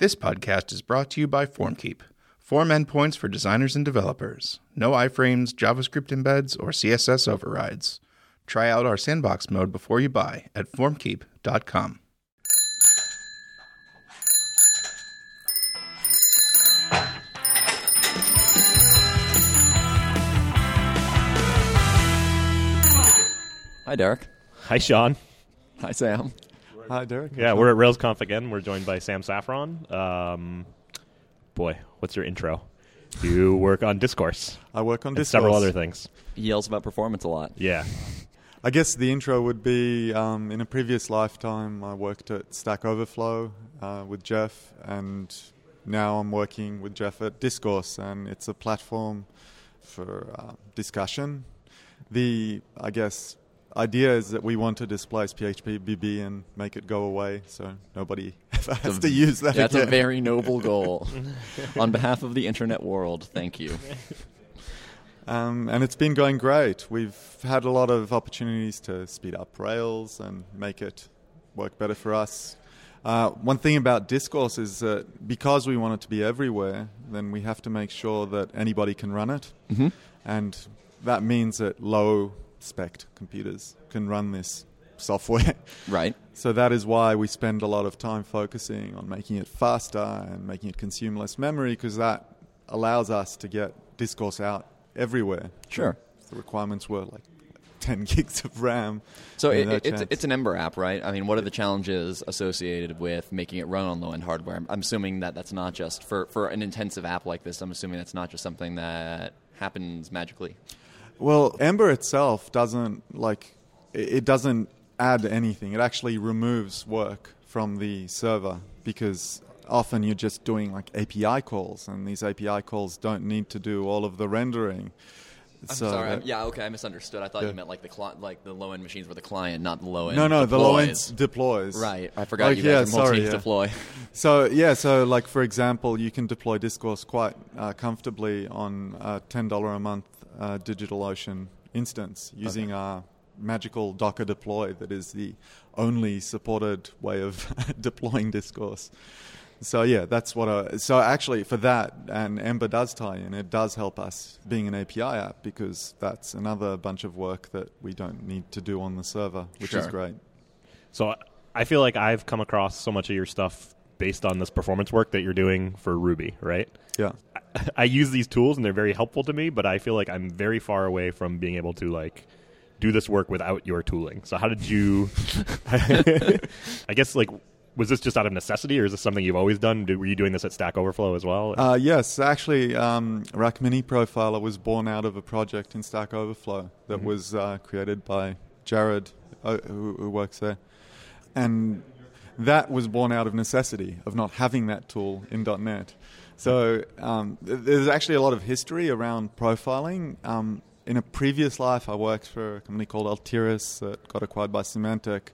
This podcast is brought to you by FormKeep. Form endpoints for designers and developers. No iframes, JavaScript embeds, or CSS overrides. Try out our sandbox mode before you buy at formkeep.com. Hi, Derek. Hi, Sean. Hi, Sam. Hi, Derek. Yeah, we're at RailsConf again. We're joined by Sam Saffron. Um, boy, what's your intro? You work on Discourse I work on and Discourse. several other things. He yells about performance a lot. Yeah. I guess the intro would be um, in a previous lifetime, I worked at Stack Overflow uh, with Jeff, and now I'm working with Jeff at Discourse, and it's a platform for uh, discussion. The, I guess, idea is that we want to displace phpBB and make it go away so nobody ever has a- to use that That's again. a very noble goal. On behalf of the internet world, thank you. Um, and it's been going great. We've had a lot of opportunities to speed up Rails and make it work better for us. Uh, one thing about Discourse is that because we want it to be everywhere, then we have to make sure that anybody can run it. hmm And that means that low spec computers can run this software. Right. So that is why we spend a lot of time focusing on making it faster and making it consume less memory because that allows us to get discourse out everywhere. Sure. The requirements were like 10 gigs of RAM. So it, no it's, it's an Ember app, right? I mean, what are the challenges associated with making it run on low end hardware? I'm- I'm assuming that that's not just for, for an intensive app like this. I'm assuming that's not just something that happens magically. Well, Ember itself doesn't like it doesn't add anything. It actually removes work from the server because often you're just doing like API calls and these API calls don't need to do all of the rendering. I'm So sorry. that- yeah, okay, I misunderstood. I thought Yeah. you meant like the cli- like the low end machines were the client, not the low end. No, no, the low end deploys. deploys. Right. I forgot Like, you yeah, guys multi sorry, yeah. deploy. So yeah, so like for example, you can deploy Discourse quite uh, comfortably on a ten dollar a month uh, DigitalOcean instance using our magical Docker deploy that is the only supported way of deploying Discourse. So yeah, that's what. I, so actually, for that, and Ember does tie in. It does help us being an API app because that's another bunch of work that we don't need to do on the server, which is great. So I feel like I've come across so much of your stuff based on this performance work that you're doing for Ruby, right? Yeah. I use these tools and they're very helpful to me, but I feel like I'm very far away from being able to like do this work without your tooling. So how did you? I guess like was this just out of necessity, or is this something you've always done? Were you doing this at Stack Overflow as well? Uh, yes, actually, um, Rack Mini Profiler was born out of a project in Stack Overflow that Mhm. was uh, created by Jarrod, uh, who, who works there. And that was born out of necessity of not having that tool in .NET. So um, there's actually a lot of history around profiling. Um, in a previous life, I worked for a company called Altiris that got acquired by Symantec,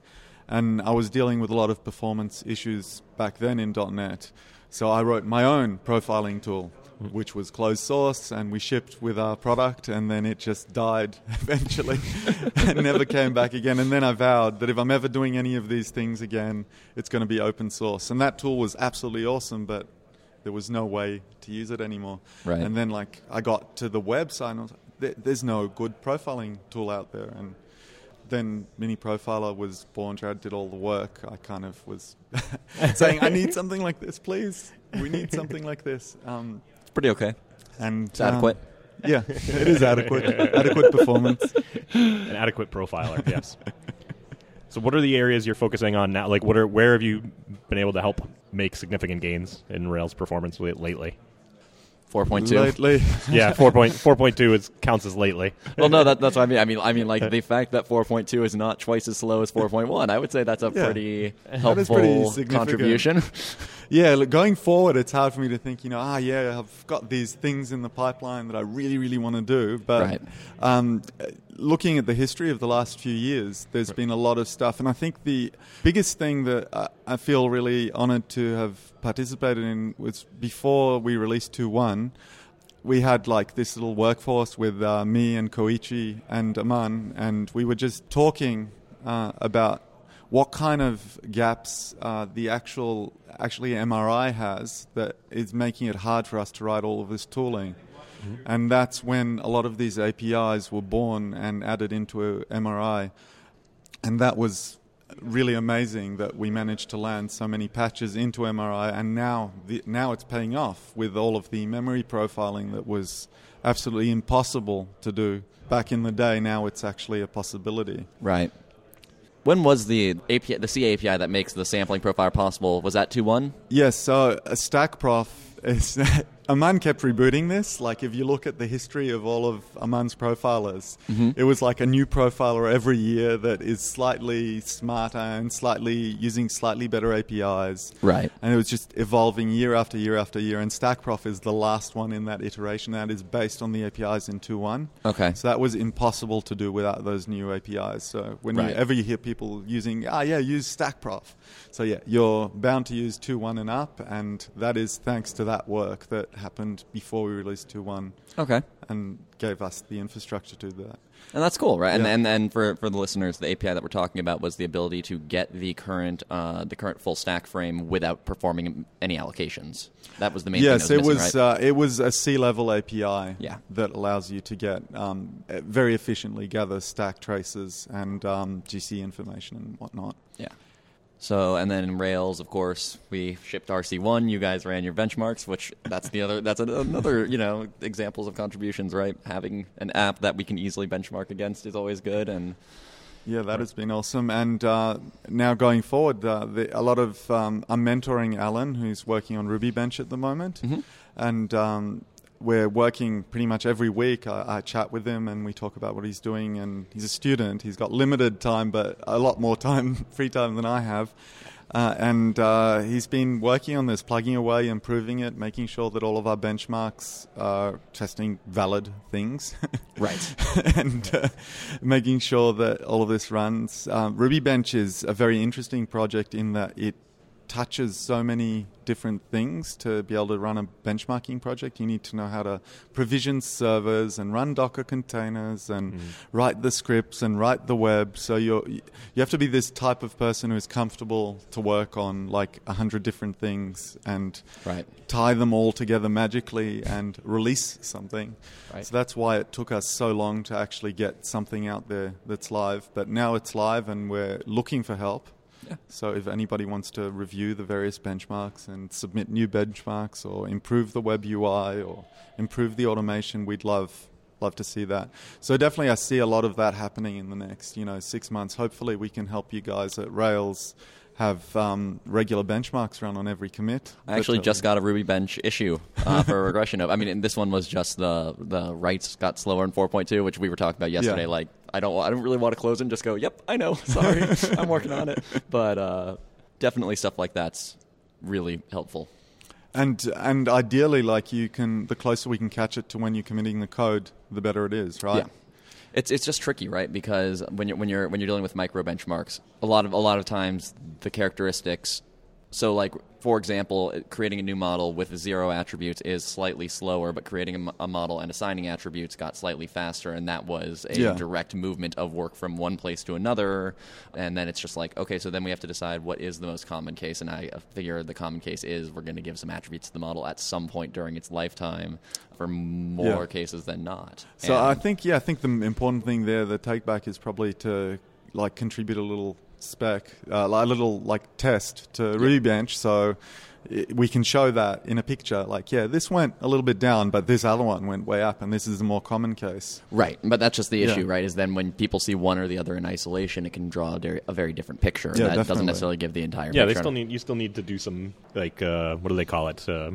and I was dealing with a lot of performance issues back then in .NET. So I wrote my own profiling tool, which was closed source, and we shipped with our product, and then it just died eventually and never came back again. And then I vowed that if I'm ever doing any of these things again, it's going to be open source. And that tool was absolutely awesome, but there was no way to use it anymore. Right. And then, like, I got to the website, and I was like, there's no good profiling tool out there. And then Mini Profiler was born. Jarrod did all the work. I kind of was saying, I need something like this, please. We need something like this. Um, pretty okay. and It's adequate. um, yeah, it is adequate. adequate performance. An adequate profiler, yes. So what are the areas you're focusing on now? Like, what are where have you been able to help make significant gains in Rails performance lately? 4.2. Lately, Yeah, four point four point two is counts as lately. well, no, that, that's what I mean. I mean, I mean, like the fact that 4.2 is not twice as slow as 4.1. I would say that's a Yeah. pretty is helpful pretty contribution. Yeah, look, going forward, it's hard for me to think, you know, ah, yeah, I've got these things in the pipeline that I really, really want to do. But Right. um, looking at the history of the last few years, there's been a lot of stuff. And I think the biggest thing that I, I feel really honored to have participated in was before we released 2.1, we had like this little workforce with uh, me and Koichi and Aman, and we were just talking uh, about what kind of gaps uh, the actual actually MRI has that is making it hard for us to write all of this tooling. And that's when a lot of these APIs were born and added into MRI. And that was really amazing that we managed to land so many patches into MRI, and now the, now it's paying off with all of the memory profiling that was absolutely impossible to do back in the day. Now it's actually a possibility. Right. When was the API, the C API that makes the sampling profile possible? Was that 2.1? Yes, so a StackProf is Aman kept rebooting this. Like, if you look at the history of all of Aman's profilers, Mm-hmm. it was like a new profiler every year that is slightly smarter and slightly using slightly better APIs. Right. And it was just evolving year after year after year. And StackProf is the last one in that iteration that is based on the APIs in 2.1. Okay. So that was impossible to do without those new APIs. So Right. whenever you hear people using, ah, yeah, use StackProf. So yeah, you're bound to use 2.1 and up, and that is thanks to that work that happened before we released 2.1 Okay. and gave us the infrastructure to do that. And that's cool, right? And Yeah. and and for, for the listeners, the API that we're talking about was the ability to get the current uh, the current full stack frame without performing any allocations. That was the main yes, thing. it that was, was right? uh, it was a C-level API Yeah. that allows you to get um, very efficiently gather stack traces and um, GC information and whatnot. yeah. So and then in Rails, of course, we shipped RC1. You guys ran your benchmarks, which that's the other that's another you know examples of contributions, right? Having an app that we can easily benchmark against is always good, and Yeah, that has been awesome. And uh, now going forward, uh, the, a lot of um, I'm mentoring Alan, who's working on Ruby Bench at the moment, and um, we're working pretty much every week. I, I chat with him and we talk about what he's doing. And he's a student; he's got limited time, but a lot more time, free time than I have. Uh, and uh, he's been working on this, plugging away, improving it, making sure that all of our benchmarks are testing valid things. Right. and uh, making sure that all of this runs. Um, Ruby Bench is a very interesting project in that it touches so many different things to be able to run a benchmarking project. You need to know how to provision servers and run Docker containers and mm. write the scripts and write the web. So you're, you have to be this type of person who is comfortable to work on like a hundred different things and Right. tie them all together magically and release something. Right. So that's why it took us so long to actually get something out there that's live. But now it's live and we're looking for help. So if anybody wants to review the various benchmarks and submit new benchmarks or improve the web UI or improve the automation, we'd love love to see that. So definitely I see a lot of that happening in the next, you know, 6 months. Hopefully we can help you guys at Rails have um, regular benchmarks run on every commit. I actually uh, just got a Ruby bench issue uh, for a regression of. I mean, this one was just the the writes got slower in 4.2, which we were talking about yesterday. Yeah. Like, I don't I don't really want to close and just go, "Yep, I know. Sorry, I'm working on it." But uh, definitely stuff like that's really helpful. And and ideally, like you can, the closer we can catch it to when you're committing the code, the better it is, right? Yeah. It's it's just tricky, right? Because when you're when you're when you're dealing with micro benchmarks, a lot of a lot of times the characteristics. So, like for example, creating a new model with zero attributes is slightly slower, but creating a, a model and assigning attributes got slightly faster, and that was a Yeah. direct movement of work from one place to another. And then it's just like, okay, so then we have to decide what is the most common case, and I figure the common case is we're going to give some attributes to the model at some point during its lifetime, for more Yeah. cases than not. So And- I think yeah, I think the important thing there, the take back, is probably to like contribute a little spec, uh, like a little like test to Ruby Bench, so i we can show that in a picture. Like, yeah, this went a little bit down, but this other one went way up, and this is the more common case. Right, but that's just the Yeah. issue, right? Is then when people see one or the other in isolation, it can draw a very, different picture. Yeah, that doesn't necessarily give the entire Yeah, they picture. still need you still need to do some like uh, what do they call it? Uh,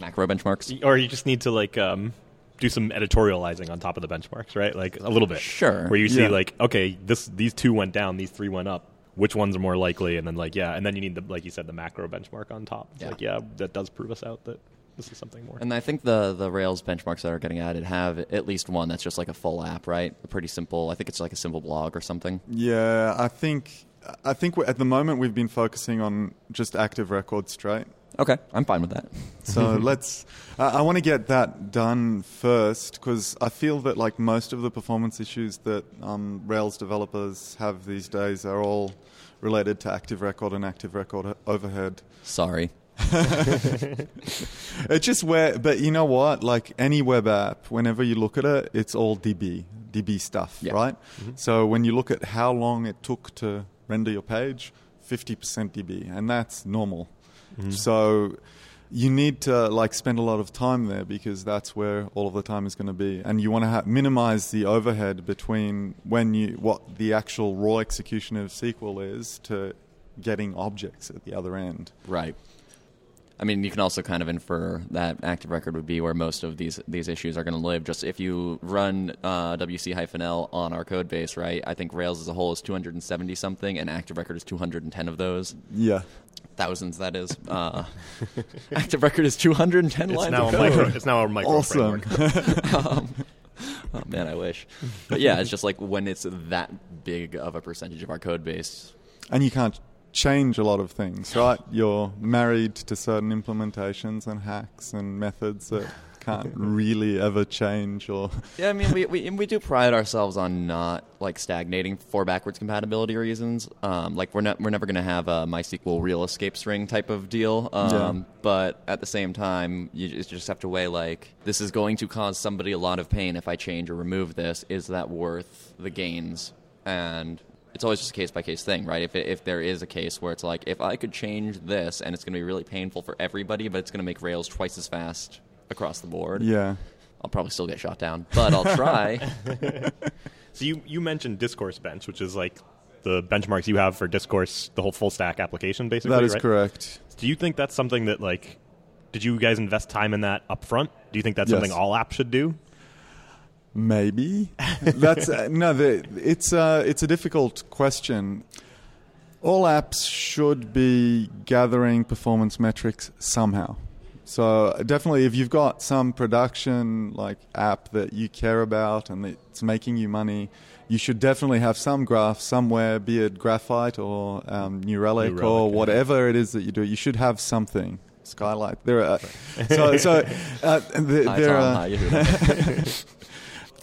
macro benchmarks. or you just need to like um, do some editorializing on top of the benchmarks, right? Like a little bit. Sure. Where you see Yeah. like, okay, this these two went down, these three went up. Which ones are more likely? And then like yeah, and then you need the like you said the macro benchmark on top. It's Yeah. like yeah, that does prove us out that this is something more. And I think the the Rails benchmarks that are getting added have at least one that's just like a full app, right? A pretty simple. I think it's like a simple blog or something. Yeah, I think I think at the moment we've been focusing on just active record straight. Okay, I'm fine with that. So let's. I I want to get that done first because I feel that like most of the performance issues that um, Rails developers have these days are all related to active record and active record overhead. Sorry. It's just where, but you know what? Like any web app, whenever you look at it, it's all DB, DB stuff, Yeah. right? So when you look at how long it took to render your page, 50% DB, and that's normal. Mm. So you need to like spend a lot of time there because that's where all of the time is going to be, and you want to ha- minimize the overhead between when you what the actual raw execution of SQL is to getting objects at the other end. Right. I mean, you can also kind of infer that active record would be where most of these these issues are going to live. Just if you run uh, WC-L on our code base, right? I think Rails as a whole is 270 something, and active record is 210 of those. Yeah. Thousands, that is. Uh, active record is 210 It's lines now, of a code. micro, it's now a micro Awesome. framework. um, oh man, I wish. But yeah, it's just like when it's that big of a percentage of our code base. and you can't change a lot of things, right? You're married to certain implementations and hacks and methods that can't really ever change or Yeah, I mean, we, we we do pride ourselves on not like stagnating for backwards compatibility reasons. Um, like we're not we're never going to have a MySQL real escape string type of deal. Um, Yeah. But at the same time, you just have to weigh like this is going to cause somebody a lot of pain if I change or remove this. Is that worth the gains? And it's always just a case by case thing, right? If it, if there is a case where it's like if I could change this and it's going to be really painful for everybody, but it's going to make Rails twice as fast across the board. yeah. I'll probably still get shot down, but I'll try. So you, you mentioned Discourse Bench, which is like the benchmarks you have for Discourse, the whole full stack application, basically. That is right? correct. Do you think that's something that like? Did you guys invest time in that up front? Do you think that's Yes. something all apps should do? Maybe that's uh, no. The, it's uh, it's a difficult question. All apps should be gathering performance metrics somehow. So definitely, if you've got some production like app that you care about and it's making you money, you should definitely have some graph somewhere, be it Graphite or um, New Relic New or Relic, yeah. whatever it is that you do. You should have something. Skylight. There are so so. Uh, the, there are, How you doing?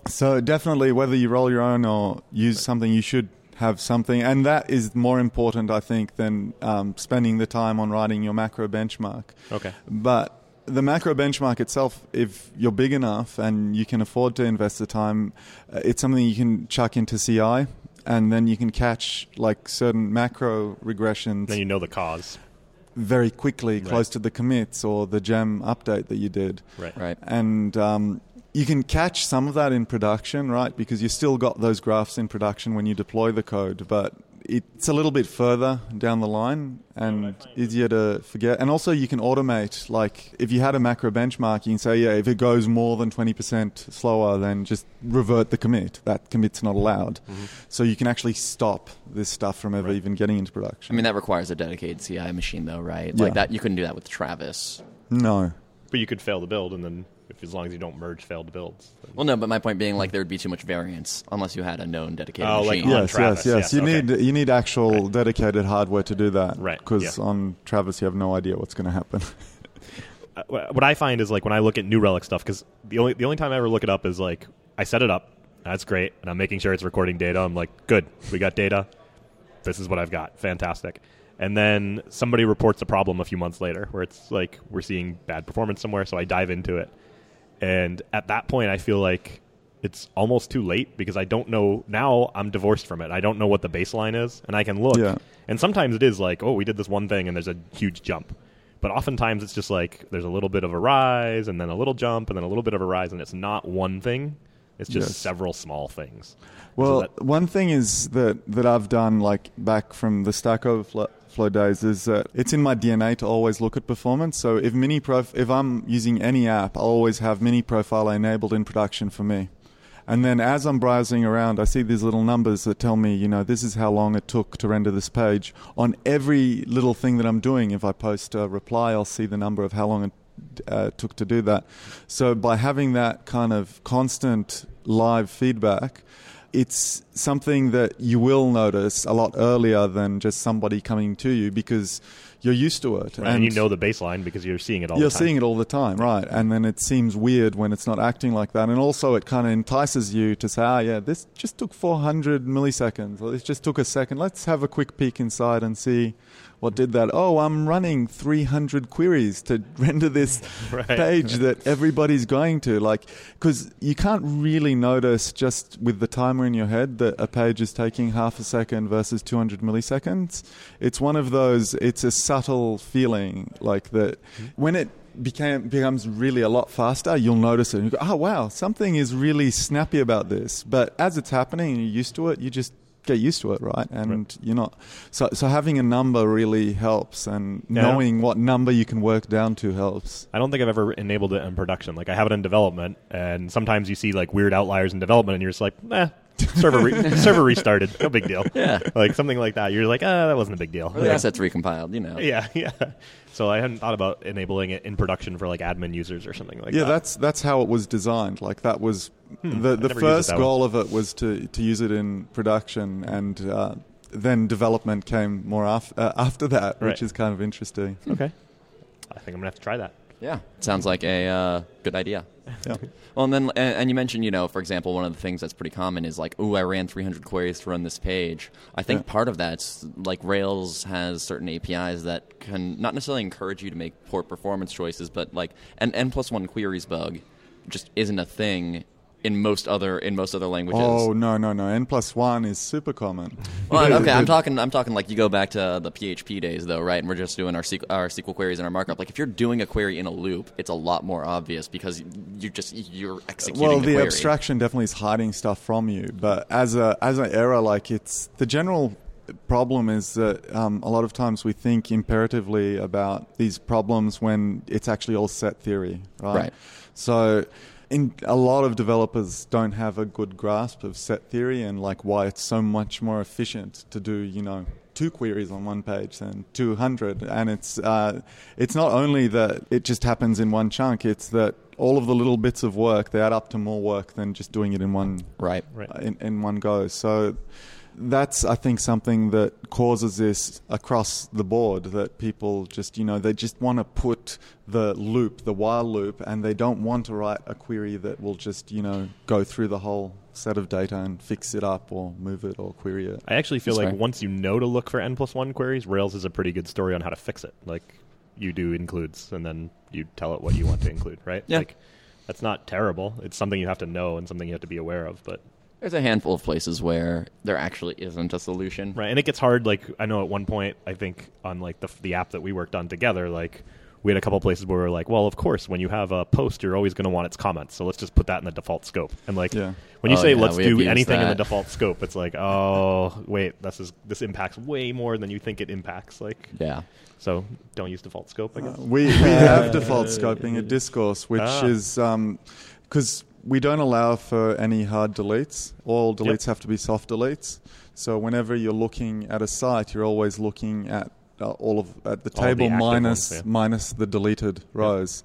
So definitely, whether you roll your own or use something, you should have something, and that is more important, I think, than um, spending the time on writing your macro benchmark. Okay. But the macro benchmark itself, if you're big enough and you can afford to invest the time, uh, it's something you can chuck into CI, and then you can catch like certain macro regressions Then you know the cause. very quickly, Right. close to the commits or the gem update that you did Right. right. and um, you can catch some of that in production, right? Because you still got those graphs in production when you deploy the code, but it's a little bit further down the line and easier to forget. And also, you can automate. Like, if you had a macro benchmark, you can say, yeah, if it goes more than 20% slower, then just revert the commit. That commit's not allowed. Mm-hmm. So you can actually stop this stuff from ever Right. even getting into production. I mean, that requires a dedicated CI machine, though, right? Yeah. Like that, you couldn't do that with Travis. no. But you could fail the build, and then if as long as you don't merge failed builds. then- Well, no, but my point being, like, there would be too much variance unless you had a known dedicated Oh, like machine. on Yes, Travis, yes, yes. yes, You okay. need you need actual dedicated hardware to do that. Right, Because yeah. on Travis, you have no idea what's going to happen. Uh, what I find is like when I look at New Relic stuff, because the only the only time I ever look it up is like I set it up, that's great, and I'm making sure it's recording data. I'm like, good, we got data. This is what I've got, fantastic. And then somebody reports a problem a few months later, where it's like we're seeing bad performance somewhere. So I dive into it, and at that point, I feel like it's almost too late because I don't know now. I'm divorced from it. I don't know what the baseline is, and I can look. Yeah. And sometimes it is like, oh, we did this one thing, and there's a huge jump. But oftentimes it's just like there's a little bit of a rise, and then a little jump, and then a little bit of a rise, and it's not one thing. It's just Yes. several small things. Well, So that- one thing is that that I've done like back from the Stack Overflow days is that it's in my DNA to always look at performance. So if mini prof, if I'm using any app, I'll always have mini profile enabled in production for me. And then as I'm browsing around, I see these little numbers that tell me, you know, this is how long it took to render this page. On every little thing that I'm doing, if I post a reply, I'll see the number of how long it uh, took to do that. So by having that kind of constant live feedback, it's something that you will notice a lot earlier than just somebody coming to you because you're used to it. Right, and, you know the baseline because you're seeing it all you're the time. seeing it all the time, right? And then it seems weird when it's not acting like that. And also, it kind of entices you to say, "Ah, yeah, this just took 400 milliseconds, or this just took a second. Let's have a quick peek inside and see what did that. Oh, I'm running 300 queries to render this Right. page that everybody's going to. Like, because you can't really notice just with the timer in your head that a page is taking half a second versus 200 milliseconds. It's one of those. It's a subtle feeling like that when it became becomes really a lot faster, you'll notice it. And you go, oh wow, something is really snappy about this. But as it's happening and you're used to it, you just get used to it, right? And Right. you're not. So so having a number really helps, and Yeah, knowing what number you can work down to helps. I don't think I've ever enabled it in production. Like I have it in development, and sometimes you see like weird outliers in development, and you're just like, eh, server re- server restarted, no big deal. Yeah. like something like that. You're like, ah, that wasn't a big deal. Or the assets recompiled, you know. Yeah, yeah. So I hadn't thought about enabling it in production for like admin users or something like yeah, that. that's that's how it was designed. Like that was Hmm, the I the used it first that way. goal of it was to to use it in production, and uh, then development came more af- uh, after that, Right. which is kind of interesting. okay. I think I'm gonna have to try that. Yeah, sounds like a uh, good idea. Yeah. Well, and then and, and you mentioned, you know, for example, one of the things that's pretty common is like, oh, I ran 300 queries to run this page. I think Yeah. part of that's like Rails has certain APIs that can not necessarily encourage you to make poor performance choices, but like an n plus one queries bug just isn't a thing in most other in most other languages. Oh no no no! N plus one is super common. Well, okay, I'm talking. I'm talking like you go back to the PHP days, though, right? And we're just doing our SQL, our SQL queries and our markup. Like if you're doing a query in a loop, it's a lot more obvious because you just you're executing Well, the, the query. abstraction definitely is hiding stuff from you, but as a as an error, like it's the general problem is that um, a lot of times we think imperatively about these problems when it's actually all set theory, right? Right. So. In, a lot of developers don't have a good grasp of set theory and like why it's so much more efficient to do you know two queries on one page than 200 and it's uh, it's not only that it just happens in one chunk it's that all of the little bits of work they add up to more work than just doing it in one right? Right. in, in one go so that's I think something that causes this across the board that people just you know they just want to put the loop the while loop and they don't want to write a query that will just you know go through the whole set of data and fix it up or move it or query it I actually feel That's like fair. once you know to look for n plus one queries, Rails is a pretty good story on how to fix it. Like you do includes, and then you tell it what you want to include, right? Yeah. Like that's not terrible. It's something you have to know and something you have to be aware of. But There's a handful of places where there actually isn't a solution. right, and it gets hard. Like I know at one point, I think on like the the app that we worked on together, like. We had a couple places where we were like, well, of course, when you have a post, you're always going to want its comments. So let's just put that in the default scope. And like, Yeah. when you Oh, say yeah, let's do abuse anything in the default scope, it's like, oh, wait, this is this impacts way more than you think it impacts. Like, Yeah. so don't use default scope, I guess. Uh, we, we have default scoping at Discourse, which Ah. is because we don't allow for any hard deletes. All deletes have to be soft deletes. So whenever you're looking at a site, you're always looking at uh, all of at the All table active minus ones, yeah. minus the deleted rows,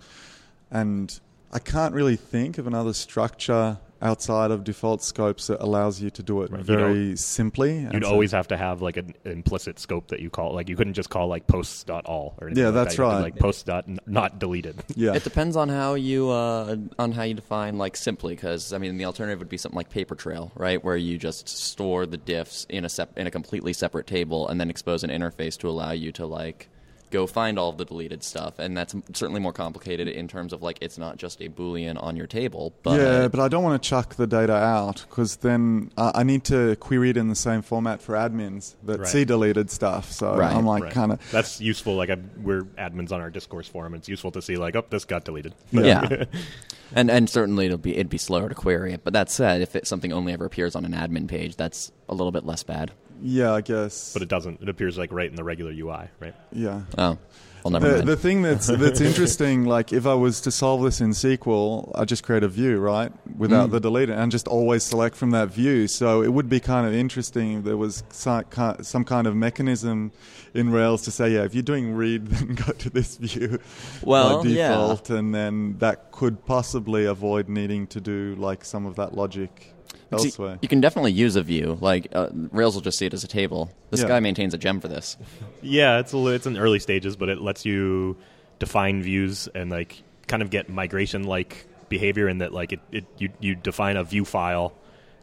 and I can't really think of another structure outside of default scopes that allows you to do it Right, you very simply. and You'd so- always have to have like an implicit scope that you call. Like you couldn't just call like posts.all or anything Yeah, like that's that. You have right. Like posts dot not deleted. yeah. It depends on how you uh, on how you define like simply because I mean the alternative would be something like paper trail, right, where you just store the diffs in a sep- in a completely separate table and then expose an interface to allow you to like go find all of the deleted stuff, and that's certainly more complicated in terms of like it's not just a boolean on your table, but yeah, but I don't want to chuck the data out because then uh, I need to query it in the same format for admins that Right. see deleted stuff. So Right, I'm like Right. kind of That's useful. Like I, we're admins on our discourse forum. It's useful to see like, oh, this got deleted. yeah. and and certainly it'll be it'd be slower to query it. But that said, if it, something only ever appears on an admin page, that's a little bit less bad. Yeah, I guess. But it doesn't. It appears like right in the regular UI, right? yeah. Oh, well, never The, mind. the thing that's that's interesting, like if I was to solve this in SQL, I just create a view, right, without Mm. the delete, and just always select from that view. So it would be kind of interesting if there was some, some kind of mechanism in Rails to say, yeah, if you're doing read, then go to this view Well, by yeah. default, and then that could possibly avoid needing to do like some of that logic. See, elsewhere. you can definitely use a view. Like uh, Rails will just see it as a table. This Yeah. guy maintains a gem for this. Yeah, it's a, it's in early stages, but it lets you define views and like kind of get migration like behavior in that like it, it you you define a view file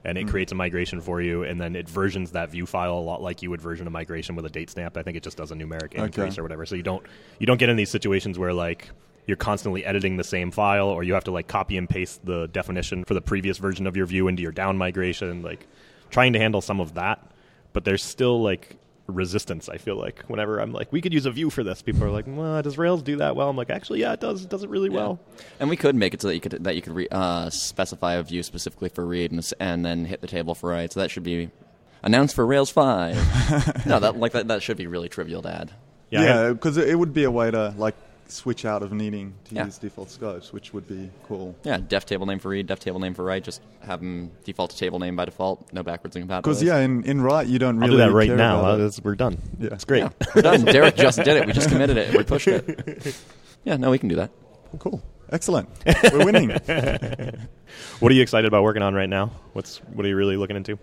and Mm. it creates a migration for you and then it versions that view file a lot like you would version a migration with a date stamp. I think it just does a numeric increase or whatever. So you don't you don't get in these situations where like you're constantly editing the same file or you have to like copy and paste the definition for the previous version of your view into your down migration like trying to handle some of that but there's still like resistance i feel like whenever i'm like we could use a view for this people are like well does rails do that well i'm like actually yeah it does it does it really well And we could make it so that you could that you could re, uh, specify a view specifically for read and, s- and then hit the table for write. So that should be announced for Rails five. no, that like that, that should be really trivial to add. yeah, I- Yeah, because it would be a way to like switch out of needing to Yeah. use default scopes, which would be cool. Yeah, def table name for read, def table name for write. Just have them default to table name by default. No backwards incompatible. Because yeah, in, in write you don't i'll really do that right care now about Uh, it. we're done Yeah. it's great Yeah, we're done. Derek just did it. We just committed it. We pushed it. Yeah, no, we can do that. Cool, excellent. We're winning. what are you excited about working on right now what's what are you really looking into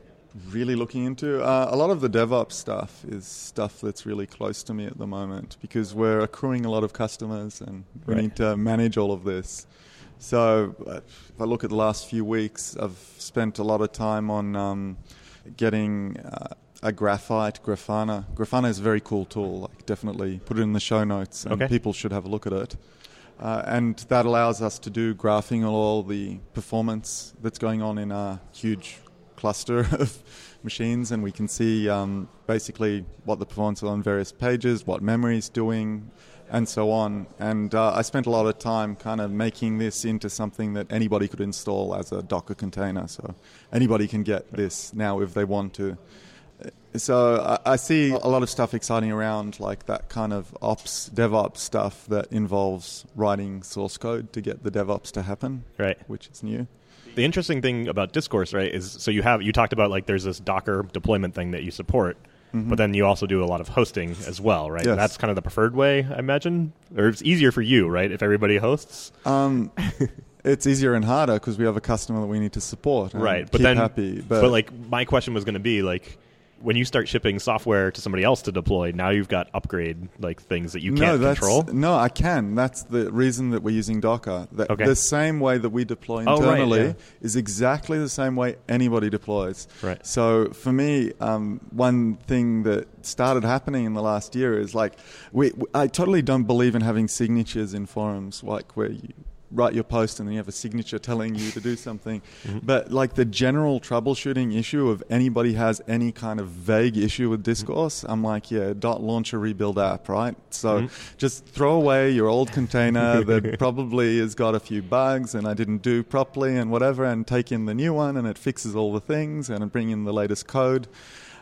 really looking into. Uh, a lot of the DevOps stuff is stuff that's really close to me at the moment because we're accruing a lot of customers and we Right. need to manage all of this. So, uh, if I look at the last few weeks, I've spent a lot of time on um, getting uh, a graphite Grafana. Grafana is a very cool tool. Like, definitely put it in the show notes, and Okay. people should have a look at it. Uh, and that allows us to do graphing of all the performance that's going on in a huge cluster of machines, and we can see um, basically what the performance is on various pages, what memory is doing, and so on. And uh, I spent a lot of time kind of making this into something that anybody could install as a Docker container. So anybody can get this now if they want to. So I, I see a lot of stuff exciting around like that kind of ops, DevOps stuff that involves writing source code to get the DevOps to happen, right which is new. The interesting thing about discourse right is so you have you talked about like there's this docker deployment thing that you support but then you also do a lot of hosting as well right Yes. that's kind of the preferred way i imagine or it's easier for you right if everybody hosts Um, it's easier and harder because we have a customer that we need to support. Right but then happy. but, like my question was going to be like when you start shipping software to somebody else to deploy now you've got upgrade like things that you can't that's, control No, I can. That's the reason that we're using Docker. The, Okay. the same way that we deploy Oh, right, internally yeah. is exactly the same way anybody deploys. Right. So for me, um, one thing that started happening in the last year is like we, I totally don't believe in having signatures in forums, like where you write your post and then you have a signature telling you to do something. Mm-hmm. But like the general troubleshooting issue of anybody has any kind of vague issue with discourse, I'm like, yeah, dot launcher rebuild app, right? So Mm-hmm. just throw away your old container that probably has got a few bugs and I didn't do properly and whatever, and take in the new one and it fixes all the things and bring in the latest code.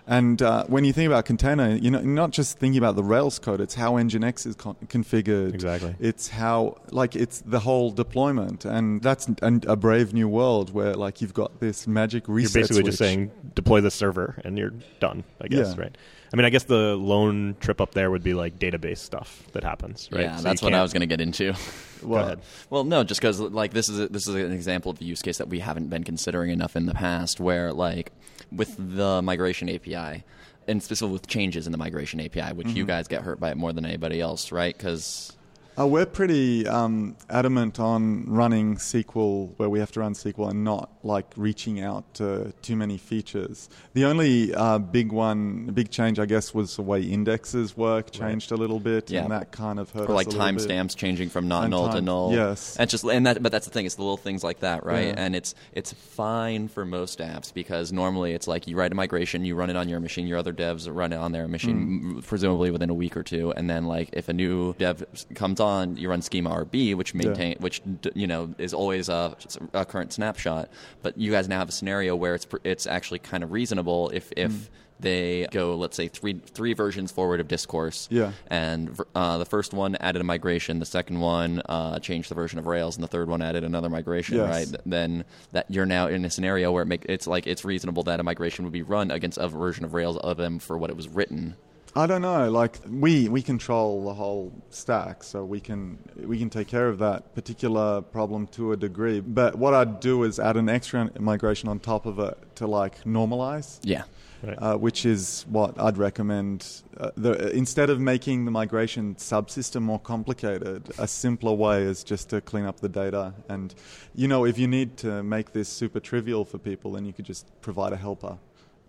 And uh, when you think about container, you know, you're not just thinking about the Rails code. It's how Nginx is con- configured. Exactly. It's how, like, it's the whole deployment, and that's an, a brave new world where, like, you've got this magic you're reset. basically just saying deploy the server and you're done i guess Yeah. right i mean i guess the lone trip up there would be like database stuff that happens right Yeah, So that's what I was going to get into. go Well, ahead Well, no, just because like this is a, this is an example of a use case that we haven't been considering enough in the past, where like with the migration API, and specifically with changes in the migration API, which Mm-hmm. you guys get hurt by it more than anybody else, right? Because Uh, we're pretty um, adamant on running SQL where we have to run SQL and not like reaching out to too many features. The only uh, big one, big change, I guess, was the way indexes work changed a little bit, Yeah. and that kind of hurt or like a little bit. timestamps changing from not And null to null. yes. and just and that, but that's the thing. It's the little things like that, right? Yeah. And it's it's fine for most apps because normally it's like you write a migration, you run it on your machine, your other devs run it on their machine, Mm. presumably within a week or two, and then like if a new dev comes on, you run schema RB, which maintain which you know is always a, a current snapshot. But you guys now have a scenario where it's it's actually kind of reasonable if if Mm. they go, let's say three three versions forward of discourse, Yeah. and uh, the first one added a migration, the second one uh, changed the version of Rails, and the third one added another migration. Yes. Right? Then that you're now in a scenario where it make, it's like it's reasonable that a migration would be run against a version of Rails of them for what it was written. I don't know. Like we we control the whole stack, so we can we can take care of that particular problem to a degree. But what I'd do is add an extra migration on top of it to like normalize. Yeah. Right. Uh, which is what I'd recommend. Uh, the, instead of making the migration subsystem more complicated, a simpler way is just to clean up the data. And, you know, if you need to make this super trivial for people, then you could just provide a helper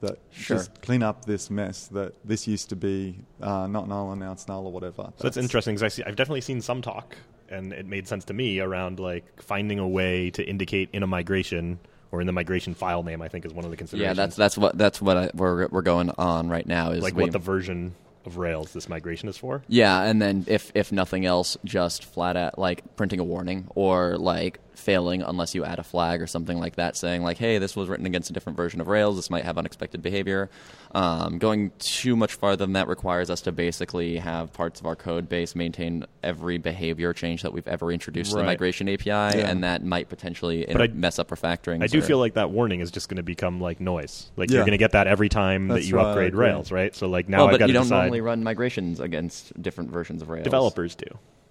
that Sure. just clean up this mess that this used to be uh, not null and now it's null or whatever. So that's interesting because I see, I've definitely seen some talk, and it made sense to me around like finding a way to indicate in a migration or in the migration file name. I think is one of the considerations. Yeah, that's that's what that's what I, we're we're going on right now. Is like we- what the version of Rails this migration is for. Yeah, and then if if nothing else, just flat out like printing a warning or like failing unless you add a flag or something like that, saying like, "Hey, this was written against a different version of Rails. This might have unexpected behavior." Um, going too much farther than that requires us to basically have parts of our code base maintain every behavior change that we've ever introduced to the migration API, Yeah. and that might potentially But I- mess up refactoring. I do feel like that warning is just going to become like noise. Like Yeah. you're going to get that every time That's that you right, upgrade agree. Rails, right? So like now well, I've but got you to don't decide. normally run migrations against different versions of Rails. Developers do,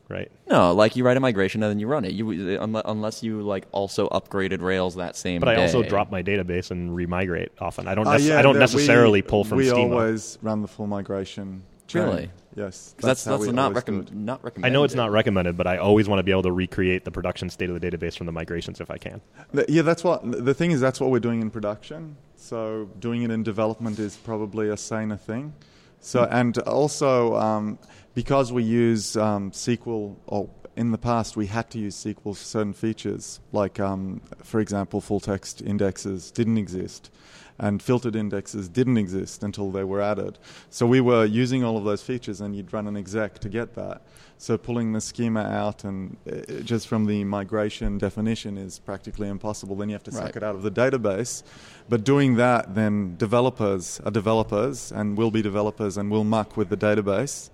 right? No, like you write a migration and then you run it. You unless you like also upgraded Rails that same. But I also drop my database and remigrate often. I don't. Uh, yeah, I don't necessarily we, pull from We schema. always run the full migration. chain. Really? Yes. 'Cause that's how that's, not always do recommend it. not recommended. I know it's not recommended, but I always want to be able to recreate the production state of the database from the migrations if I can. Th- Yeah, that's what the thing is. That's what we're doing in production. So doing it in development is probably a saner thing. So and also um, because we use um, SQL, or in the past we had to use SQL for certain features, like um, for example, full text indexes didn't exist. And filtered indexes didn't exist until they were added. So we were using all of those features, and you'd run an exec to get that. So pulling the schema out and uh, just from the migration definition is practically impossible. Then you have to suck Right. it out of the database. But doing that, then developers are developers and will be developers and will muck with the database.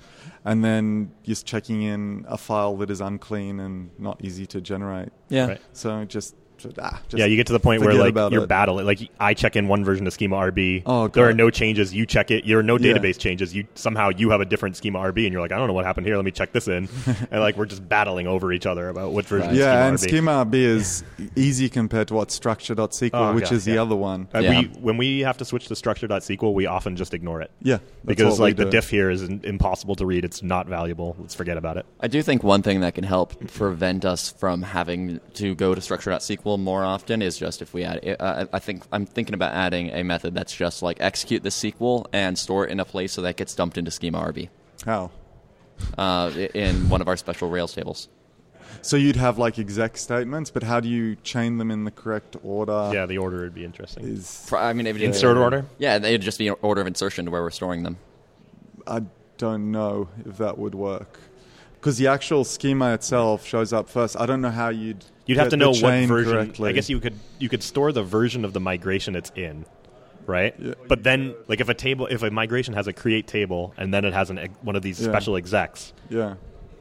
And then just checking in a file that is unclean and not easy to generate. Yeah. Right. So just, ah, just yeah, you get to the point where like about you're it. battling. Like I check in one version of Schema RB. Oh, there are no changes. You check it. There are no Yeah. database changes. You somehow you have a different Schema RB, and you're like, I don't know what happened here. Let me check this in. and like we're just battling over each other about which version. Right. of Yeah, and Schema RB. Schema RB is easy compared to what structure.sql, Oh, which God, is the other one. Uh, Yeah. we, when we have to switch to structure.sql, we often just ignore it. Yeah, that's because what we like the diff here is impossible to read. It's not valuable. Let's forget about it. I do think one thing that can help prevent us from having to go to structure.sql more often is just if we add. Uh, I think I'm thinking about adding a method that's just like execute the SQL and store it in a place so that gets dumped into schema RB How? uh, in one of our special Rails tables. So you'd have like exec statements, but how do you chain them in the correct order? yeah, the order would be interesting. Is I mean, it would- Insert order. Yeah, it'd just be an order of insertion to where we're storing them. I don't know if that would work because the actual schema itself shows up first. I don't know how you'd You'd have to know what version. Correctly. I guess you could you could store the version of the migration it's in, right? Yeah. But then, like if a table, if a migration has a create table and then it has an one of these Yeah. special execs, Yeah,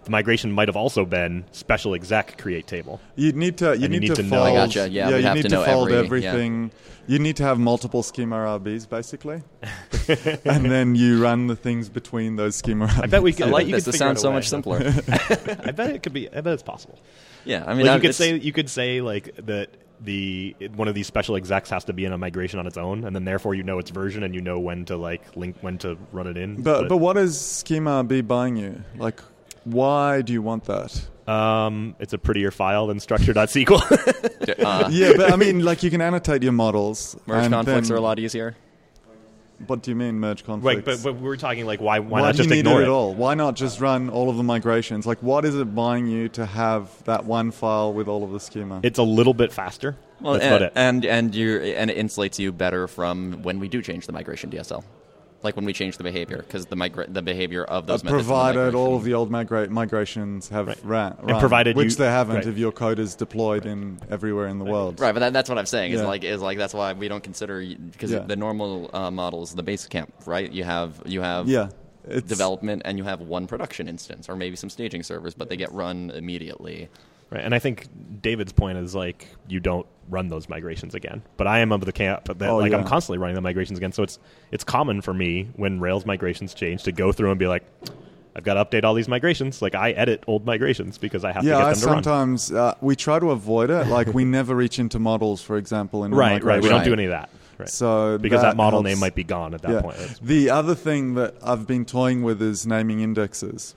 the migration might have also been special exec create table. you'd need to. You you need, need to, to fold. I gotcha. Yeah, we'd you have need to to, know fold every- yeah. everything. You need to have multiple schema RBs basically, and then you run the things between those schema. RBs. I bet we I like you this. could This sounds so much simpler. I bet it could be. I bet it's possible. yeah, I mean, Like I- you could say you could say like that the one of these special execs has to be in a migration on its own, and then therefore you know its version and you know when to like link when to run it in. But but what is schema RB buying you? Like, why do you want that? um, it's a prettier file than structure.sql. uh, yeah, but I mean, like you can annotate your models. merge and conflicts then- are a lot easier. What do you mean merge conflicts? Right, but, but we're talking like why why, why not do just you need ignore it it? at all? Why not just run all of the migrations? Like, what is it buying you to have that one file with all of the schema? It's a little bit faster. Well, That's and, about it. and and you and it insulates you better from when we do change the migration DSL, like when we change the behavior because the migra- the behavior of those Uh, methods provided all of the old migra- migrations have Right. ran, And provided which you- they haven't right. if your code is deployed in everywhere in the world. Right, but that, that's what I'm saying. Is Yeah. like is like that's why we don't consider because Yeah. the normal uh, model is the Basecamp, right? You have you have Yeah, it's development and you have one production instance or maybe some staging servers, but they get run immediately. Right, and I think David's point is like you don't run those migrations again. But I am of the camp that Oh, like yeah. I'm constantly running the migrations again. So it's it's common for me when Rails migrations change to go through and be like, I've got to update all these migrations. Like I edit old migrations because I have yeah, to get them to run. sometimes uh, we try to avoid it. Like we never reach into models, for example, in Right, right. We don't do any of that. Right. So because that, model helps. name might be gone at that Yeah. point. The other thing that I've been toying with is naming indexes,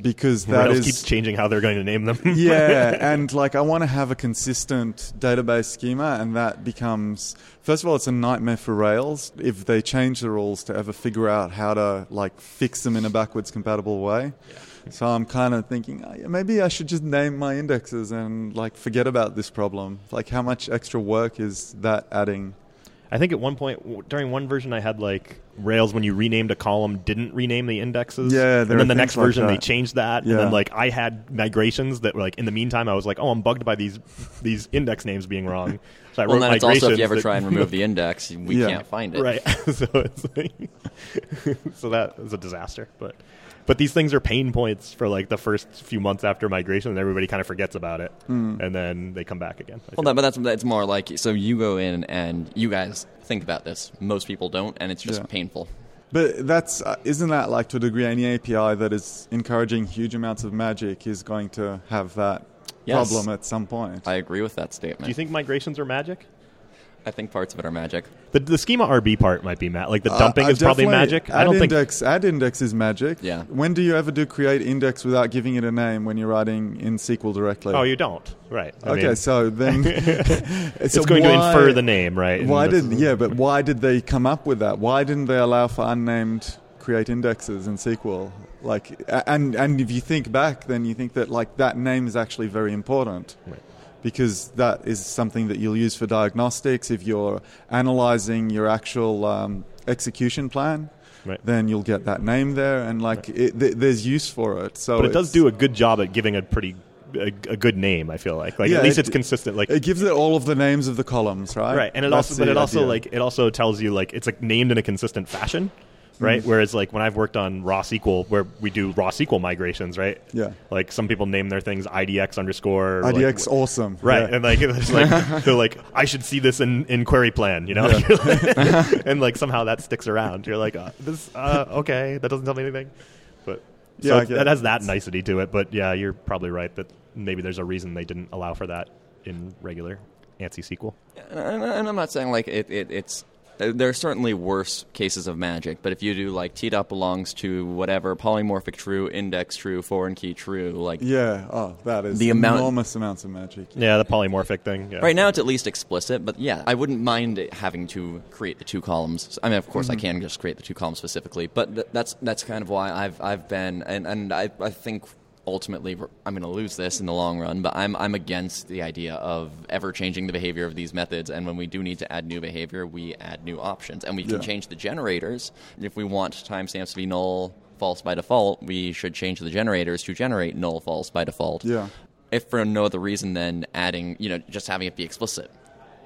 because that Rails is keeps changing how they're going to name them. yeah, and like I want to have a consistent database schema, and that becomes first of all, it's a nightmare for Rails if they change the rules to ever figure out how to like fix them in a backwards compatible way. So I'm kind of thinking oh, yeah, maybe I should just name my indexes and like forget about this problem. Like, how much extra work is that adding? I think at one point during one version I had like Rails when you renamed a column didn't rename the indexes. Yeah, and there are then the next like version they changed that. Yeah. And then like I had migrations that were like in the meantime I was like, oh, I'm bugged by these these index names being wrong. So I Well, wrote and then it's also if you ever that- try and remove the index, we Yeah. can't find it. right. so it's like so that was a disaster. But but these things are pain points for like the first few months after migration, and everybody kind of forgets about it, Hmm. and then they come back again. I Well, feel. that, but that's that's more like so you go in and you guys think about this. Most people don't, and it's just Yeah. painful. But that's uh, isn't that like to a degree any API that is encouraging huge amounts of magic is going to have that Yes. problem at some point. I agree with that statement. Do you think migrations are magic? I think parts of it are magic. The, the schema RB part might be ma- like the Uh, dumping uh, is probably magic. Add I don't think index, add index is magic. Yeah. When do you ever do create index without giving it a name when you're writing in SQL directly? Oh, you don't. Right. I okay, mean, so then it's so going to infer the name, right? And Why did is- yeah? But why did they come up with that? Why didn't they allow for unnamed create indexes in SQL? Like, and and if you think back, then you think that like that name is actually very important. Right. Because that is something that you'll use for diagnostics. If you're analyzing your actual um, execution plan, Right. then you'll get that name there, and like it, th- there's use for it. So But it does do a good job at giving a pretty a, a good name. I feel like, like Yeah, at least it- it's consistent. Like It gives it all of the names of the columns, right? right, and it That's also, but it also like it also tells you like it's like named in a consistent fashion, Mm. right? Whereas like when I've worked on raw SQL, where we do raw SQL migrations, right? Yeah. Like some people name their things IDX underscore like, IDX awesome, Right, Yeah. and like it's like they're like, I should see this in, in query plan, you know, and like somehow that sticks around. You're like, uh, this uh, okay, that doesn't tell me anything, but so Yeah, it- that has that nicety to it. But yeah, you're probably right that maybe there's a reason they didn't allow for that in regular ANSI SQL. And, and- and I'm not saying like it, it, it's. There are certainly worse cases of magic, but if you do like t dot belongs to whatever polymorphic true, index true, foreign key true, like Yeah, oh, that is The amount- enormous amounts of magic. Yeah, the polymorphic thing. Yeah. Right now, it's at least explicit, but yeah, I wouldn't mind having to create the two columns. I mean, of course, I mm-hmm. can just create the two columns specifically, but th- that's that's kind of why I've I've been, and, and I, I think ultimately I'm going to lose this in the long run. But I'm I'm against the idea of ever changing the behavior of these methods. And when we do need to add new behavior, we add new options, and we can Yeah. change the generators if we want timestamps to be null. False by default, we should change the generators to generate null false by default Yeah, if for no other reason than adding, you know, just having it be explicit.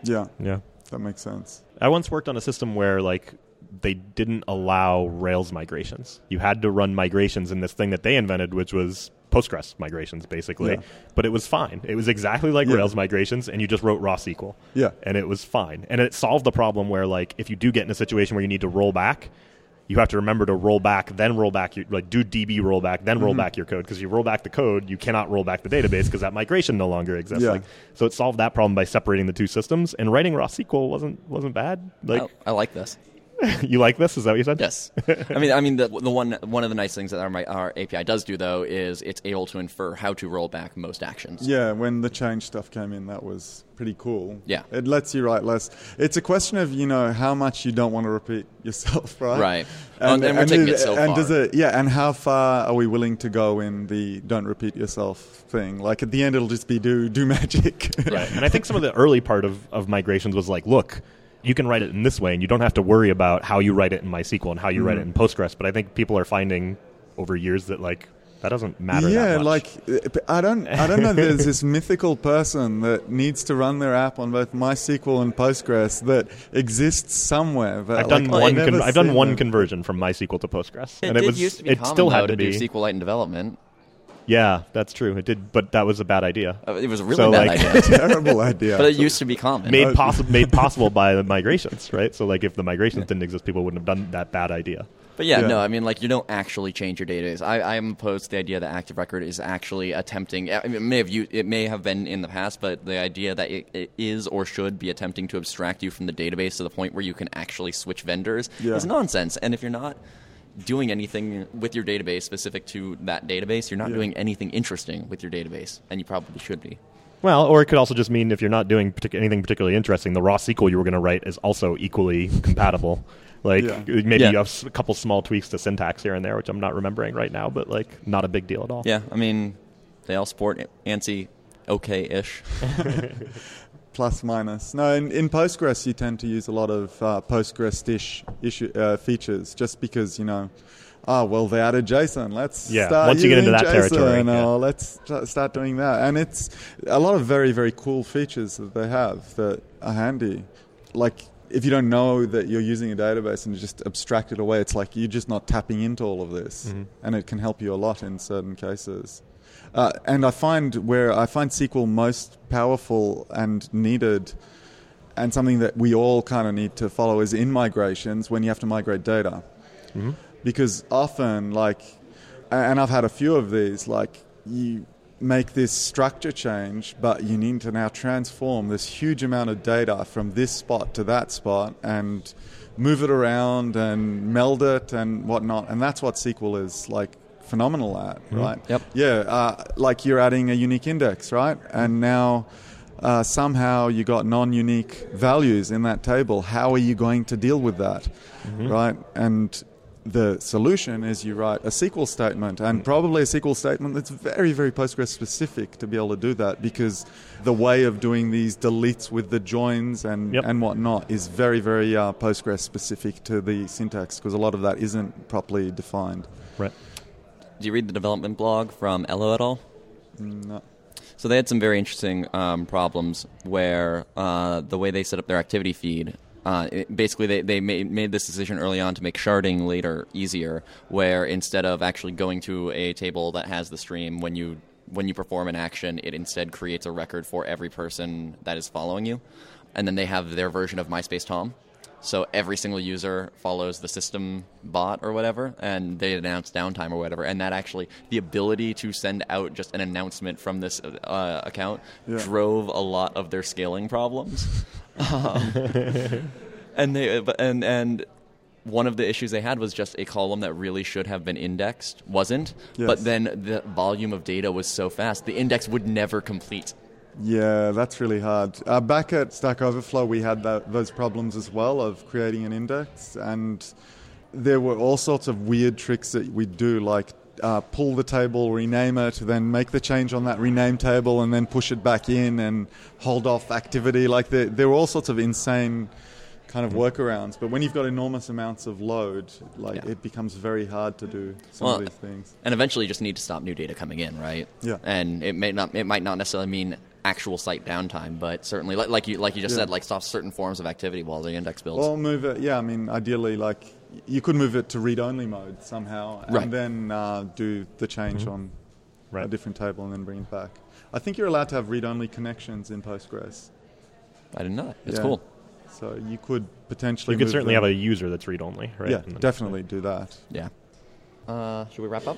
yeah, Yeah. that makes sense. I once worked on a system where like they didn't allow Rails migrations. You had to run migrations in this thing that they invented, which was Postgres migrations, basically. Yeah. But it was fine. It was exactly like Yeah. Rails migrations, and you just wrote raw SQL. Yeah. and it was fine. And it solved the problem where like if you do get in a situation where you need to roll back. You have to remember to roll back, then roll back your like do DB rollback, then Mm-hmm. roll back your code because you roll back the code, you cannot roll back the database because that migration no longer exists. Yeah. Like, so it solved that problem by separating the two systems. And writing raw SQL wasn't wasn't bad. Like I, I like this. you like this? Is that what you said? Yes, I mean, I mean, the, the one one of the nice things that our, our API does do though is it's able to infer how to roll back most actions. Yeah, when the change stuff came in, that was pretty cool. Yeah. it lets you write less. It's a question of you know how much you don't want to repeat yourself, right? Right. And- oh, and we're taking it so and far. does it? Yeah, and how far are we willing to go in the don't repeat yourself thing? Like at the end, it'll just be do do magic. Right. And I think some of the early part of, of migrations was like, look, you can write it in this way, and you don't have to worry about how you write it in MySQL and how you write Mm-hmm. it in Postgres. But I think people are finding over years that like that doesn't matter. yeah, that much. like I don't, I don't know. There's this mythical person that needs to run their app on both MySQL and Postgres that exists somewhere. But I've done like, one. never Con- I've done one them. conversion from MySQL to Postgres, It and did it was used to be it common still though, had to to be. SQLite in development. Yeah, that's true. It did, but that was a bad idea. Uh, It was a really So, bad like- idea. Terrible idea. But it used to be common. Made possible made possible by the migrations, right? So like if the migrations didn't exist, people wouldn't have done that bad idea. But yeah, Yeah. no, I mean, like you don't actually change your database. I, I am opposed to the idea that Active Record is actually attempting. I mean, it may have u- it may have been in the past, but the idea that it, it is or should be attempting to abstract you from the database to the point where you can actually switch vendors Yeah. is nonsense. And if you're not doing anything with your database specific to that database, you're not Yeah. doing anything interesting with your database, and you probably should be. Well, or it could also just mean if you're not doing partic- anything particularly interesting, the raw SQL you were going to write is also equally compatible. Like Yeah. Uh, maybe Yeah. you have s- a couple small tweaks to syntax here and there, which I'm not remembering right now, but like not a big deal at all. Yeah, I mean, they all support ANSI okay-ish. plus minus. No, in, in Postgres you tend to use a lot of uh, Postgres-ish issue, uh, features just because you know. Ah, well, they added JSON. Let's Yeah, start once you get into that territory, JSON, yeah. or let's st- start doing that. And it's a lot of very, very cool features that they have that are handy. Like if you don't know that you're using a database and you just abstract it away, it's like you're just not tapping into all of this, Mm-hmm. and it can help you a lot in certain cases. Uh, and I find where I find SQL most powerful and needed, and something that we all kind of need to follow is in migrations when you have to migrate data, because often like, and I've had a few of these like you make this structure change, but you need to now transform this huge amount of data from this spot to that spot and move it around and meld it and whatnot. And that's what SQL is like phenomenal at, right? Yep. Yeah, uh, like you're adding a unique index, right? And now uh, somehow you got non-unique values in that table. How are you going to deal with that, right? And the solution is you write a SQL statement, and probably a SQL statement that's very, very Postgres specific to be able to do that because the way of doing these deletes with the joins and, Yep. and whatnot is very, very uh, Postgres specific to the syntax because a lot of that isn't properly defined. Right. Do you read the development blog from Ello et al.? No. So they had some very interesting um, problems where uh, the way they set up their activity feed. Uh, it, basically, they, they made, made this decision early on to make sharding later easier, where instead of actually going to a table that has the stream, when you when you perform an action, it instead creates a record for every person that is following you, and then they have their version of MySpace Tom. So every single user follows the system bot or whatever, and they announce downtime or whatever. And that actually, the ability to send out just an announcement from this uh, account Yeah. drove a lot of their scaling problems. Um, and they and and one of the issues they had was just a column that really should have been indexed wasn't. Yes. But then the volume of data was so fast, the index would never complete. Yeah, that's really hard. Uh, back at Stack Overflow, we had that, those problems as well of creating an index, and there were all sorts of weird tricks that we'd do, like uh, pull the table, rename it, then make the change on that rename table, and then push it back in and hold off activity. Like there, there were all sorts of insane kind of workarounds. But when you've got enormous amounts of load, like Yeah. it becomes very hard to do some Well, of these things. And eventually, you just need to stop new data coming in, right? Yeah. And it may not it might not necessarily mean actual site downtime, but certainly, like, like you like you just Yeah. said, like stop certain forms of activity while the index builds. Or move it, yeah, I mean, ideally, like, you could move it to read only mode somehow and Right. then uh, do the change on a different table and then bring it back. I think you're allowed to have read only connections in Postgres. I didn't know that. It's Yeah. cool. So you could potentially. You could move certainly them- have a user that's read only, right? Yeah, definitely do that. Yeah. Uh, should we wrap up?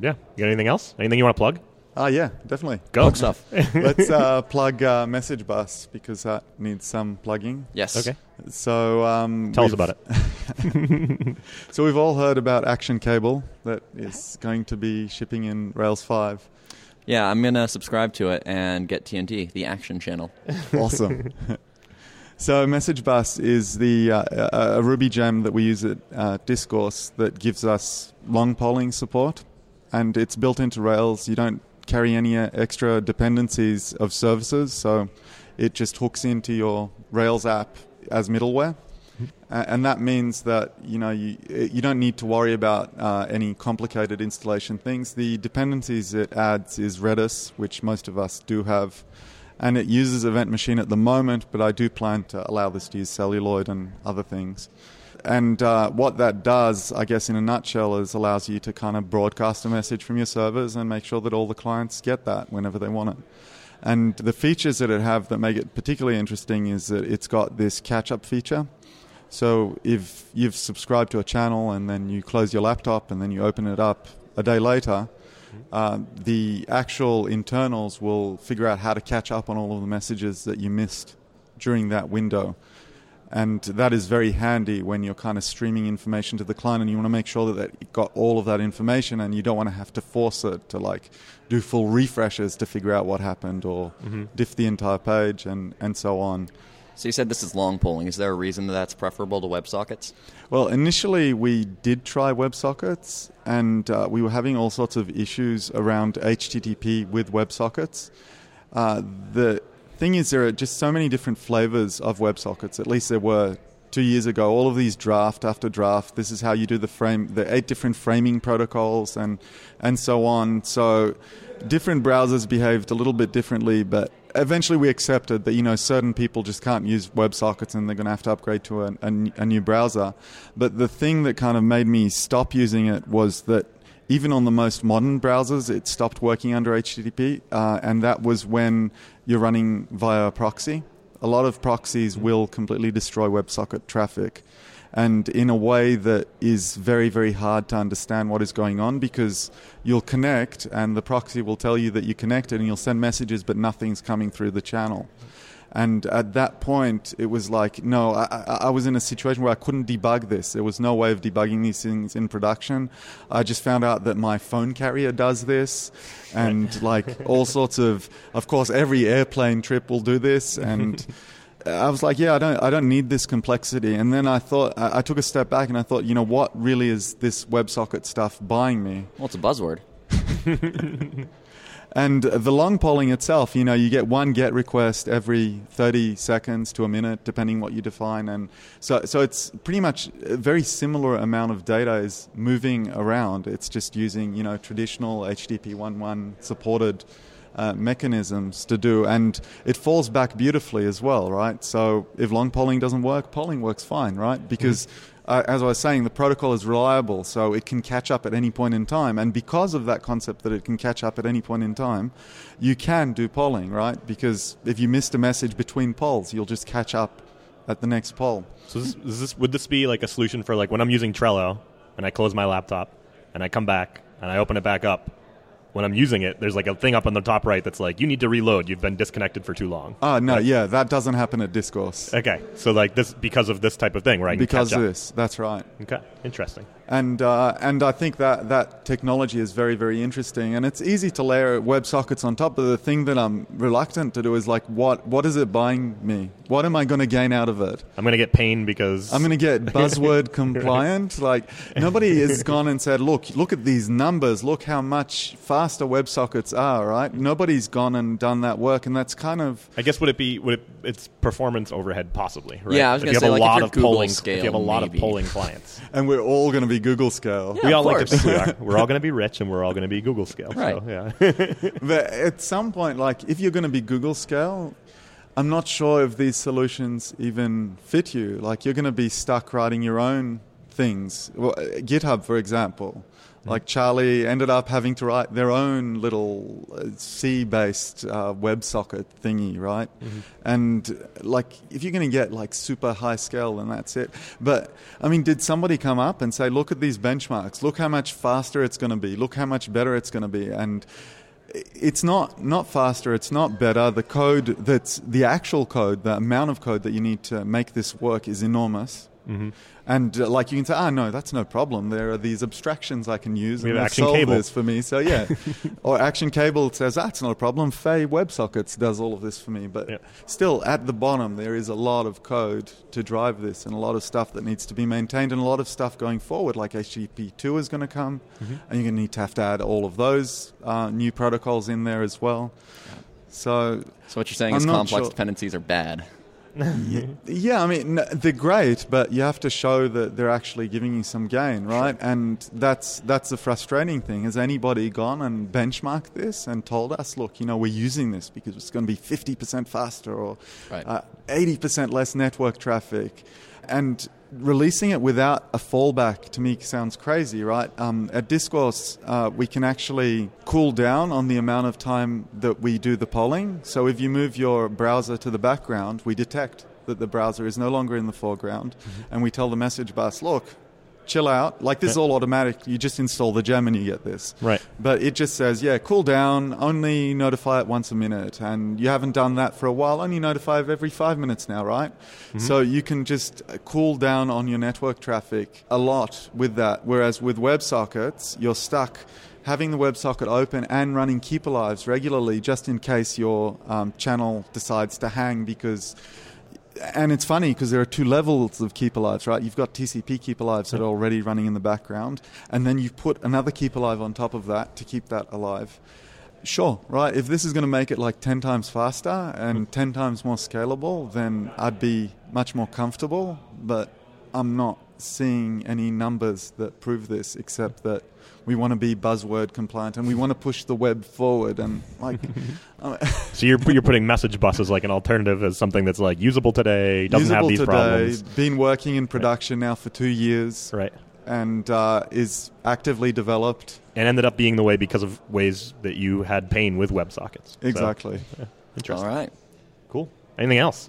Yeah. You got anything else? Anything you want to plug? Ah, yeah, definitely. Go. Plug stuff. Let's uh, plug uh, Message Bus because that needs some plugging. yes. Okay. So um, Tell us we've- about it. So we've all heard about Action Cable that is going to be shipping in Rails 5. Yeah, I'm gonna subscribe to it and get TNT, the action channel. Awesome. so Message Bus is the uh, a a Ruby gem that we use at uh, Discourse that gives us long polling support, and it's built into Rails. You don't carry any uh, extra dependencies of services, so it just hooks into your Rails app as middleware. Uh, and that means that you know you you don't need to worry about uh, any complicated installation things. The dependencies it adds is Redis, which most of us do have, and it uses Event Machine at the moment. But I do plan to allow this to use Celluloid and other things. And uh, what that does, I guess, in a nutshell, is allows you to kind of broadcast a message from your servers and make sure that all the clients get that whenever they want it. And the features that it have that make it particularly interesting is that it's got this catch-up feature. So if you've subscribed to a channel and then you close your laptop and then you open it up a day later, uh, the actual internals will figure out how to catch up on all of the messages that you missed during that window. And that is very handy when you're kind of streaming information to the client and you want to make sure that it got all of that information and you don't want to have to force it to like do full refreshes to figure out what happened or diff the entire page and, and so on. So you said this is long polling. Is there a reason that that's preferable to WebSockets? Well, initially we did try WebSockets, and uh, we were having all sorts of issues around HTTP with WebSockets. Uh, the thing is, there are just so many different flavors of WebSockets. At least there were two years ago. All of these draft after draft. This is how you do the frame, the eight different framing protocols, and and so on. So different browsers behaved a little bit differently, but eventually we accepted that you know certain people just can't use WebSockets and they're going to have to upgrade to a, a, a new browser. But the thing that kind of made me stop using it was that even on the most modern browsers, it stopped working under HTTP, uh, and that was when you're running via a proxy. A lot of proxies will completely destroy WebSocket traffic, and in a way that is very, very hard to understand what is going on because you'll connect, and the proxy will tell you that you connected, and you'll send messages, but nothing's coming through the channel. And at that point, it was like, no, I, I, I, was in a situation where I couldn't debug this. There was no way of debugging these things in production. I just found out that my phone carrier does this, and like all sorts of, of course, every airplane trip will do this. And I was like, yeah, I don't, I don't need this complexity. And then I thought, I, I took a step back and I thought, you know, what really is this WebSocket stuff buying me? Well, it's a buzzword. And the long polling itself, you know, you get one GET request every 30 seconds to a minute, depending what you define. And so, so it's pretty much a very similar amount of data is moving around. It's just using, you know, traditional HTTP 1.1 supported uh, mechanisms to do. And it falls back beautifully as well, right? So if long polling doesn't work, polling works fine, right? Because mm-hmm uh, as I was saying, the protocol is reliable, so it can catch up at any point in time. And because of that concept that it can catch up at any point in time, you can do polling, right? Because if you missed a message between polls, you'll just catch up at the next poll. So, this, this, would this be like a solution for like when I'm using Trello and I close my laptop and I come back and I open it back up? When I'm using it, there's like a thing up on the top right that's like, you need to reload. You've been disconnected for too long. Oh, no, yeah, that doesn't happen at Discourse. Okay, so like this, because of this type of thing, right? Because of this, that's right. Okay, interesting. And, uh, and I think that that technology is very, very interesting. And it's easy to layer WebSockets on top, but the thing that I'm reluctant to do is like, what, what is it buying me? What am I going to gain out of it? I'm going to get pain because. I'm going to get buzzword compliant. Like, nobody has gone and said, look, look at these numbers, look how much faster WebSockets are, right? Nobody's gone and done that work, and that's kind of. I guess would it be would it it's performance overhead possibly? Right? Yeah, I was going to say have a like lot if of you're Google polling, scale, if you have a lot maybe. of polling clients. And we're all going to be Google scale. Yeah, we all of like to course. think we are. We're all going to be rich, and we're all going to be Google scale. Right. So, yeah. But at some point, like if you're going to be Google scale, I'm not sure if these solutions even fit you. Like you're going to be stuck writing your own things. Well, uh, GitHub, for example. Like Charlie ended up having to write their own little uh, C-based uh, WebSocket thingy, right? And like, if you're going to get like super high scale, then that's it. But I mean, did somebody come up and say, "Look at these benchmarks. Look how much faster it's going to be. Look how much better it's going to be." And it's not not faster it's not better the code that's the actual code the amount of code that you need to make this work is enormous Mm-hmm. And uh, like you can say ah no that's no problem there are these abstractions i can use We and have they'll Action solve Cable. this for me so yeah or action cable says that's not a problem faye websockets does all of this for me but Yeah. still at the bottom there is a lot of code to drive this and a lot of stuff that needs to be maintained and a lot of stuff going forward like http2 is going to come Mm-hmm. and you're going to need to have to add all of those uh, new protocols in there as well so So what you're saying I'm is complex sure- dependencies are bad. yeah, I mean they're great, but you have to show that they're actually giving you some gain, right? And that's that's the frustrating thing. Has anybody gone and benchmarked this and told us, look, you know, we're using this because it's going to be fifty percent faster or Right. uh, eighty percent less network traffic, and releasing it without a fallback to me sounds crazy, right? Um, at Discourse, uh, we can actually cool down on the amount of time that we do the polling. So if you move your browser to the background, we detect that the browser is no longer in the foreground, and we tell the message bus, look, chill out. Like this is all automatic. You just install the gem and you get this. Right. But it just says, yeah, cool down. Only notify it once a minute, and you haven't done that for a while. Only notify it every five minutes now, right? So you can just cool down on your network traffic a lot with that. Whereas with WebSockets, you're stuck having the WebSocket open and running keep alives regularly, just in case your um, channel decides to hang because and it's funny because there are two levels of keep alives, right? You've got TCP keep alives that are already running in the background, and then you put another keep alive on top of that to keep that alive. Sure, right? If this is going to make it like 10 times faster and 10 times more scalable, then I'd be much more comfortable, but I'm not seeing any numbers that prove this except that we want to be buzzword compliant and we want to push the web forward and like So you're you're putting message bus as like an alternative as something that's like usable today, doesn't usable have these today, problems. been working in production now for two years, Right. and uh, is actively developed. And ended up being the way because of ways that you had pain with WebSockets. So, Exactly. interesting. All right. Cool. Anything else?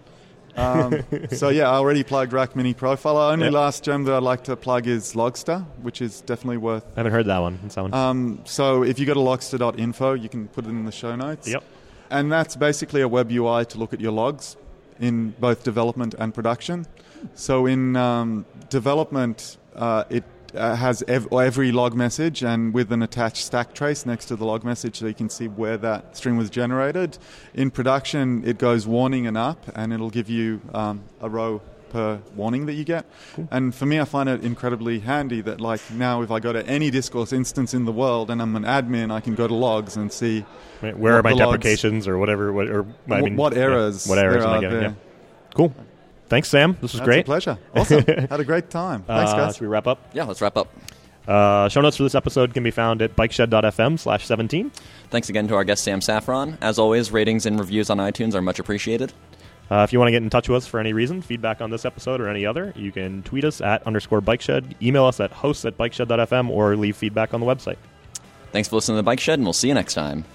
Um, so yeah, I already plugged Rack Mini Profiler. Only Yep. last gem that I'd like to plug is Logster, which is definitely worth. I haven't heard that one. That one? Um, so if you go to logster.info, you can put it in the show notes. yep. And that's basically a web UI to look at your logs in both development and production. So in um, development, uh, it uh, has ev- every log message and with an attached stack trace next to the log message so you can see where that string was generated. In production, it goes warning and up and it'll give you um, a row per warning that you get. And for me, I find it incredibly handy that, like, now if I go to any discourse instance in the world and I'm an admin, I can go to logs and see Where are my the logs- deprecations or whatever? What, or I mean, what yeah, errors what errors there am I are getting? there. Yeah. Cool. Thanks, Sam. This was That's great. a pleasure. Awesome. Had a great time. Thanks, Uh, guys. Should we wrap up? Yeah, let's wrap up. Uh, show notes for this episode can be found at bikeshed.fm slash 17. Thanks again to our guest Sam Saffron. As always, ratings and reviews on iTunes are much appreciated. Uh, if you want to get in touch with us for any reason, feedback on this episode or any other, you can tweet us at underscore bikeshed, email us at hosts at bikeshed.fm, or leave feedback on the website. Thanks for listening to the Bike Shed, and we'll see you next time.